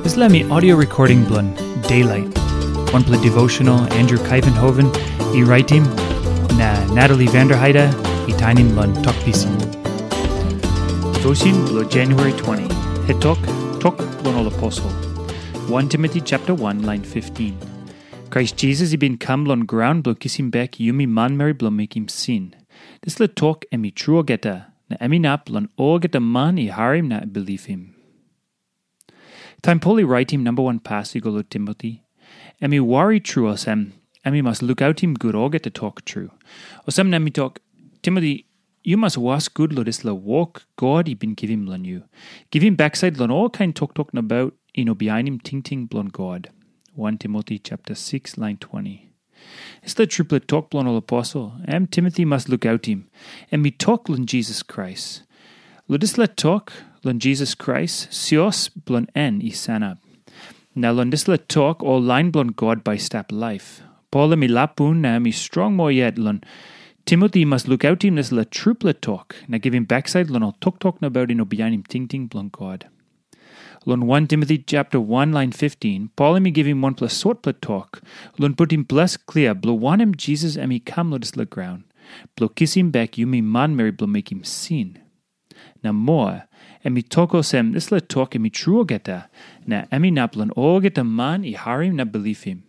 Me audio recording blun Daylight. One play devotional Andrew Kuyvenhoven, e writing na Natalie Vanderheide, e tinin blun talk pisin. Devotion blo January 20. Hitok, tok blun all apostle. 1 Timothy chapter 1 line 15. Christ Jesus he been come blun ground blo kissim back yumi man mary blo make him sin. This le talk emi true geta, na emi nap blun o geta man i harim na believe him. Write him number one pass go Timothy. Emi worry true osem. Emi must look out him good or get to talk true. Osem nemi talk Timothy. You must was good lo la walk God he been give him lon you. Give him backside lon all kind talk talking about know behind him ting ting blon God. 1 Timothy chapter 6 line 20. It's the triplet talk blon all apostle. Am Timothy must look out him. And me talk lon Jesus Christ. Lo let talk lon Jesus Christ, sios blon en i lon dis let talk all line blon God by stap life. Paul mi lapun na mi strong more yet lon. Timothy must look out him this triplet talk. Na give him backside lon all talk talk about in him ting ting blon God. Lon 1 Timothy chapter 1 line 15, Paul mi give him one plus sort plet talk. Lon put him bless clear, blo one him Jesus and mi come lo dis le ground. Blo kiss him back you mi man Mary blo make him sin. Na more, emi toko sem this le talk emi true geta, na emi naplan o geta man i harim na believe him.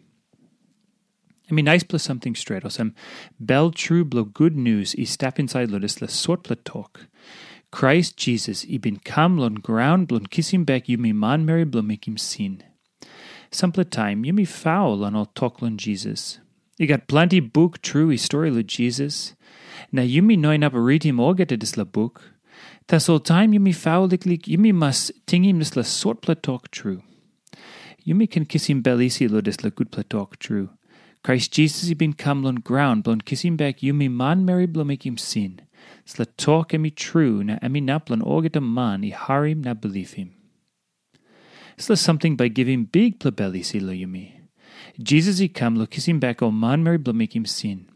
Emi nice plus something straight, or some bell true blow good news i step inside lo this le sort le talk. Christ Jesus i bin come lon ground blon kiss him back you me man Mary blo make him sin. Sample time you me foul on all talk lon Jesus. You got plenty book true i story lo Jesus. Na you me noin up read him all get this la book. Tas all time you me foul liklik you me must ting him this la sort pla talk true. You me can kiss him bellisi lo this la good pla talk true. Christ Jesus he been come lon ground blon kiss him back you me man Mary blo make him sin. Sla talk emi true na emi orget a man i harim na believe him. Sla something by giving big plebelli si lo yumi. Jesus he come lo kiss him back o man Mary blo make him sin.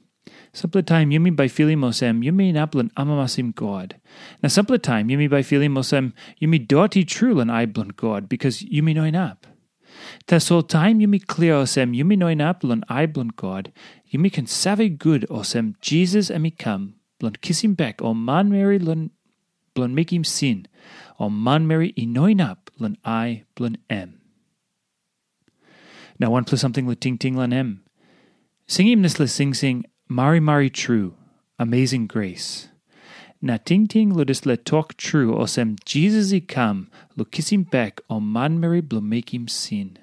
Sample time yumi by feeling mosem um, yumi naplan amamasim God. Na sample time yumi by feeling mosem um, yumi doti true lan I blon God because yumi noin up. Ta so time yumi clear osem um, yumi noin up lan I blon God yumi can save good osem Jesus come blon kiss him back o man Mary blon blon make him sin o man Mary i noin up blon I blon em. Now one plus something le ting ting lan em. Sing him this sing sing Mari Mari True, Amazing Grace. Na ting ting lo dis le talk true, osem Jesus i kiss him back, o man make him sin.